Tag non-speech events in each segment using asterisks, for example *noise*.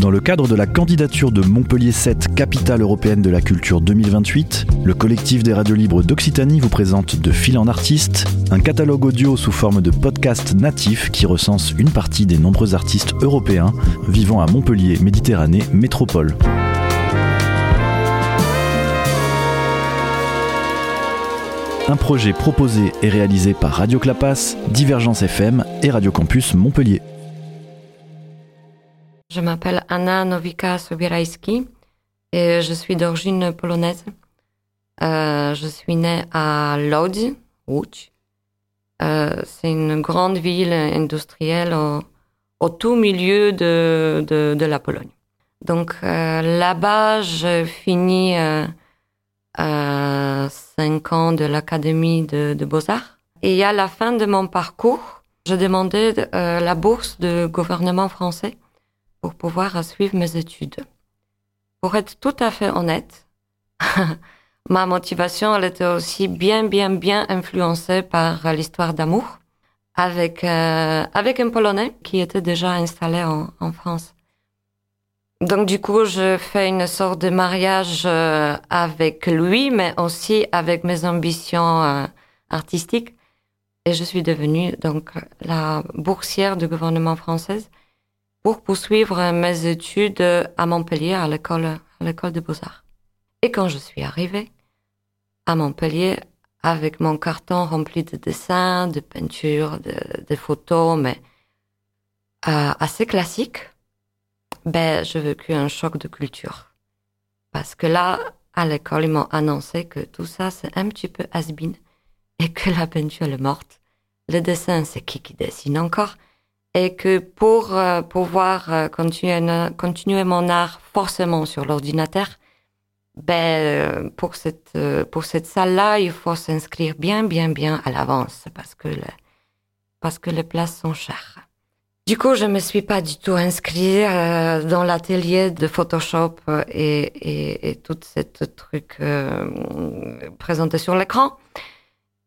Dans le cadre de la candidature de Montpellier 7 Capitale européenne de la culture 2028, le collectif des radios libres d'Occitanie vous présente De fil en artiste, un catalogue audio sous forme de podcast natif qui recense une partie des nombreux artistes européens vivant à Montpellier, Méditerranée, métropole. Un projet proposé et réalisé par Radio Clapas, Divergence FM et Radio Campus Montpellier. Je m'appelle Anna Nowika Sobierajski et je suis d'origine polonaise. Euh, je suis née à Lodz, Łódź. Euh, c'est une grande ville industrielle au, tout milieu de, la Pologne. Donc euh, là-bas, je finis cinq ans de l'académie de, de Beaux-Arts. Et à la fin de mon parcours, je demandais la bourse du gouvernement français pour pouvoir suivre mes études. Pour être tout à fait honnête, *laughs* ma motivation, elle était aussi bien, bien, bien influencée par l'histoire d'amour avec, euh, avec un Polonais qui était déjà installé en, France. Donc du coup, je fais une sorte de mariage euh, avec lui, mais aussi avec mes ambitions euh, artistiques. Et je suis devenue donc la boursière du gouvernement français pour poursuivre mes études à Montpellier, à l'école, à l'école de beaux-arts. Et quand je suis arrivée à Montpellier, avec mon carton rempli de dessins, de peintures, de, photos, mais euh, assez classiques, ben, j'ai vécu un choc de culture. Parce que là, à l'école, ils m'ont annoncé que tout ça, c'est un petit peu has et que la peinture est morte. Le dessin, c'est qui qui dessine encore? Et que pour euh, pouvoir euh, continuer, continuer mon art forcément sur l'ordinateur, ben, pour cette, pour cette salle-là, il faut s'inscrire bien, bien, bien à l'avance parce que, parce que les places sont chères. Du coup, je me suis pas du tout inscrite euh, dans l'atelier de Photoshop et, et, et tout ce truc euh, présenté sur l'écran.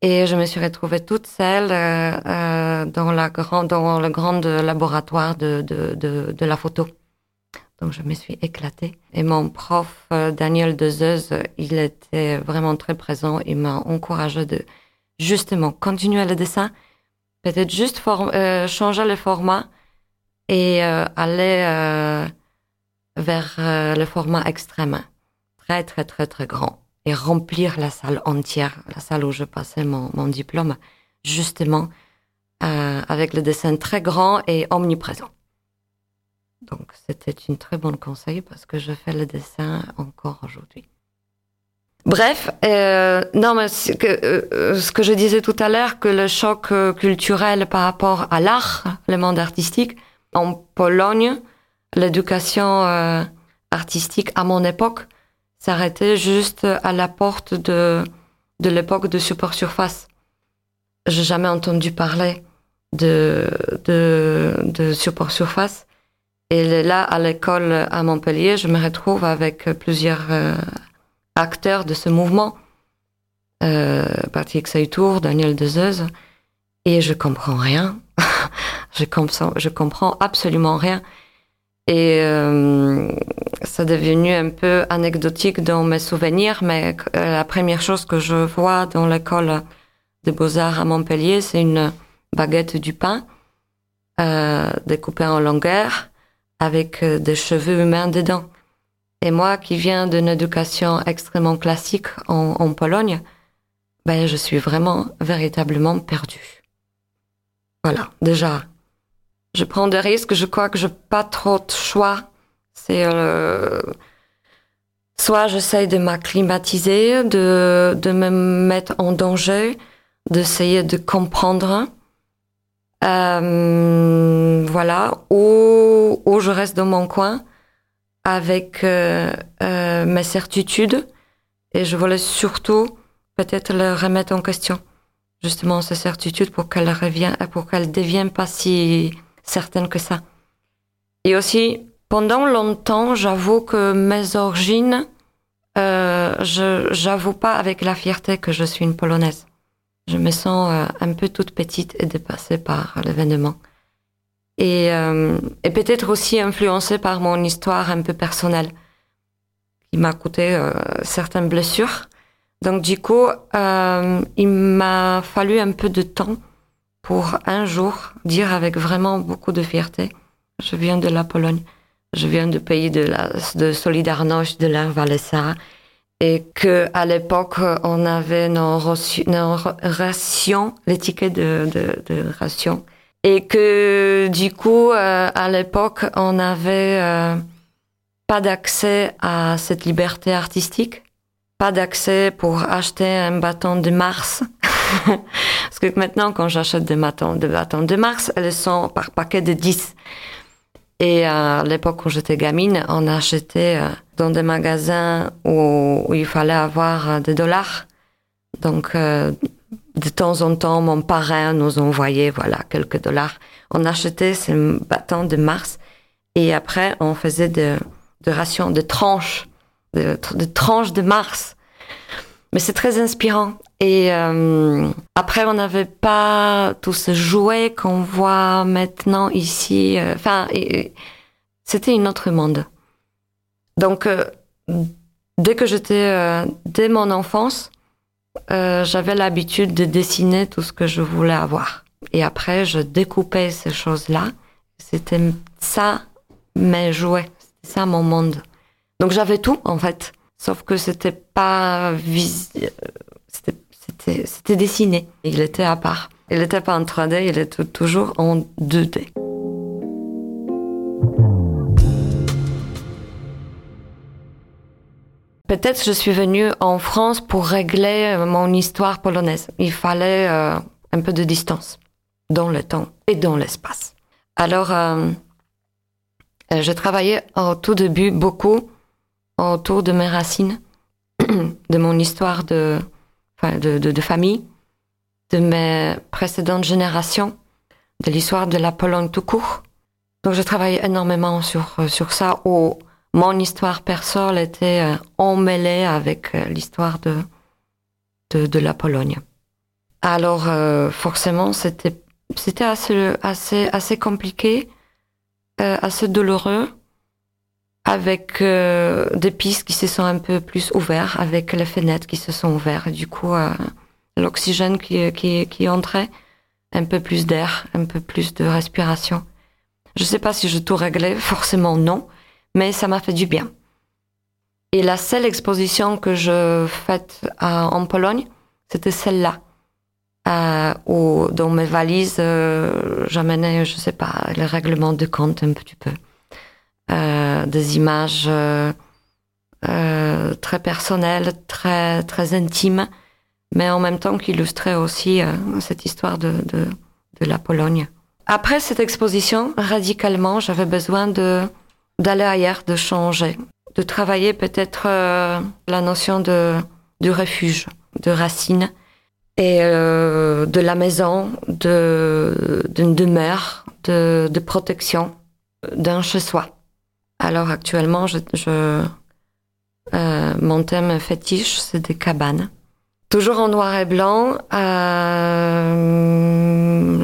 Et je me suis retrouvée toute seule euh, dans, la grand, dans le grand laboratoire de, de, de, de la photo. Donc je me suis éclatée. Et mon prof, euh, Daniel Dezeuse, il était vraiment très présent. Il m'a encouragé de justement continuer le dessin, peut-être juste euh, changer le format et euh, aller euh, vers euh, le format extrême, très très très très grand, et remplir la salle entière, la salle où je passais mon, mon diplôme, justement avec le dessin très grand et omniprésent. Donc c'était une très bonne conseil parce que je fais le dessin encore aujourd'hui. Bref, euh, non, mais ce que, euh, ce que je disais tout à l'heure, que le choc euh, culturel par rapport à l'art, le monde artistique, en Pologne, l'éducation euh, artistique à mon époque s'arrêtait juste à la porte de, de l'époque de support surface. J'ai jamais entendu parler de, de, support surface. Et là, à l'école à Montpellier, je me retrouve avec plusieurs euh, acteurs de ce mouvement. Euh, Patrick Seytour, Daniel Dezeuse, et je comprends rien. *laughs* je, je comprends absolument rien. Et euh, ça est devenu un peu anecdotique dans mes souvenirs, mais euh, la première chose que je vois dans l'école des beaux-arts à Montpellier, c'est une baguette du pain euh, découpée en longueur avec euh, des cheveux humains dedans. Et moi qui viens d'une éducation extrêmement classique en, en, Pologne, ben, je suis vraiment véritablement perdue. Voilà, déjà, je prends des risques, je crois que je n'ai pas trop de choix. C'est euh, soit j'essaye de m'acclimatiser, de, de me mettre en danger, d'essayer de comprendre, euh, voilà, ou, ou je reste dans mon coin avec euh, euh, mes certitudes et je voulais surtout peut-être les remettre en question, justement ces certitudes pour qu'elles reviennent, pour qu'elles deviennent pas si certaines que ça. Et aussi, pendant longtemps, j'avoue que mes origines, euh, je j'avoue pas avec la fierté que je suis une polonaise. Je me sens euh, un peu toute petite et dépassée par l'événement. et, euh, et peut-être aussi influencé par mon histoire un peu personnelle, qui m'a coûté euh, certaines blessures. Donc du coup, euh, il m'a fallu un peu de temps pour un jour dire avec vraiment beaucoup de fierté, je viens de la Pologne, je viens du pays de, la, de Solidarność, de la et que à l'époque on avait nos, rations, l'étiquette de, de, de ration, et que du coup euh, à l'époque on avait euh, pas d'accès à cette liberté artistique, pas d'accès pour acheter un bâton de Mars. *laughs* Parce que maintenant, quand j'achète des bâtons, des de Mars, elles sont par paquet de 10. Et à l'époque où j'étais gamine, on achetait euh, dans des magasins où, il fallait avoir des dollars. Donc, euh, de temps en temps, mon parrain nous envoyait voilà quelques dollars. On achetait ces bâtons de Mars et après on faisait de, de rations, de tranches, de tranches de Mars. Mais c'est très inspirant. Et euh, après, on n'avait pas tous ces jouets qu'on voit maintenant ici. Euh, enfin, c'était un autre monde. Donc, euh, dès que j'étais, euh, dès mon enfance, j'avais l'habitude de dessiner tout ce que je voulais avoir. Et après, je découpais ces choses-là. C'était ça mes jouets, c'était ça mon monde. Donc j'avais tout en fait, sauf que c'était pas vis... c'était dessiné. Il était à part. Il n'était pas en 3D, il était toujours en 2D. Peut-être je suis venue en France pour régler euh, mon histoire polonaise. Il fallait euh, un peu de distance dans le temps et dans l'espace. Alors, euh, je travaillais au tout début beaucoup autour de mes racines, *clears throat* de mon histoire de, de, de, de, famille, de mes précédentes générations, de l'histoire de la Pologne tout court. Donc, je travaillais énormément sur, sur ça, au, mon histoire personnelle était euh, emmêlée avec euh, l'histoire de, de, de, la Pologne. Alors euh, forcément, c'était c'était assez assez assez compliqué, euh, assez douloureux, avec euh, des pistes qui se sont un peu plus ouvertes, avec les fenêtres qui se sont ouvertes. Du coup, euh, l'oxygène qui, qui qui entrait, un peu plus d'air, un peu plus de respiration. Je sais pas si je tout réglé, forcément non mais ça m'a fait du bien. Et la seule exposition que je faite en Pologne, c'était celle-là. Euh, où dans mes valises, euh, j'amenais, je sais pas, le règlement de compte un petit peu. Euh, des images euh, euh, très personnelles, très, très intimes, mais en même temps qui illustraient aussi cette histoire de, de, de la Pologne. Après cette exposition, radicalement, j'avais besoin de d'aller ailleurs, de changer, de travailler peut-être euh, la notion de, de refuge, de racine et euh, de la maison, de d'une demeure, de, de protection, d'un chez-soi. Alors actuellement, je, euh, mon thème fétiche, c'est des cabanes. Toujours en noir et blanc. Euh,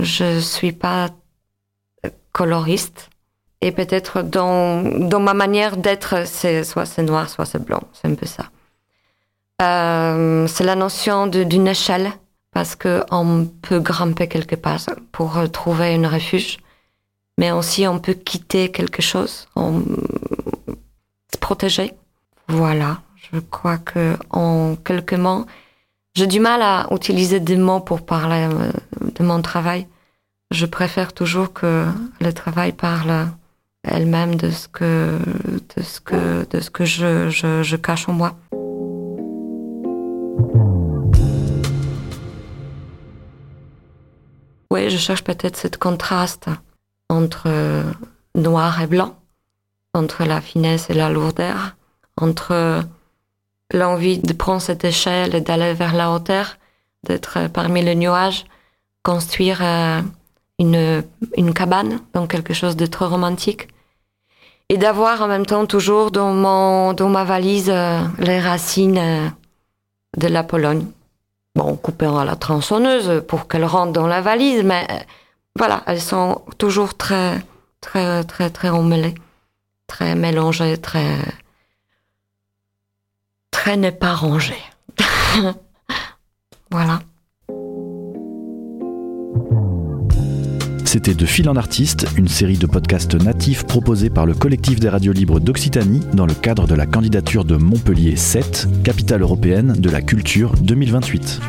je suis pas coloriste et peut-être dans, ma manière d'être, c'est soit c'est noir, soit c'est blanc. C'est un peu ça. Euh, c'est la notion d'une échelle parce que on peut grimper quelque part pour trouver un refuge, mais aussi on peut quitter quelque chose, on, se protéger. Voilà. Je crois que en quelques mots, j'ai du mal à utiliser des mots pour parler euh, de mon travail. Je préfère toujours que le travail parle elle-même de ce que de ce que de ce que je, je, je cache en moi. Oui, je cherche peut-être ce contraste entre noir et blanc, entre la finesse et la lourdeur, entre l'envie de prendre cette échelle et d'aller vers la hauteur, d'être parmi les nuages, construire euh, une, une cabane, donc quelque chose de trop romantique. Et d'avoir en même temps toujours dans, mon, dans ma valise euh, les racines euh, de la Pologne. Bon, coupé à la tronçonneuse pour qu'elle rentre dans la valise, mais voilà, elles sont toujours très, très, très, très emmêlées, très mélangées, très, très n'est pas rangées. *laughs* voilà. C'était De Fil en Artiste, une série de podcasts natifs proposés par le collectif des radios libres d'Occitanie dans le cadre de la candidature de Montpellier 7, capitale européenne de la culture 2028.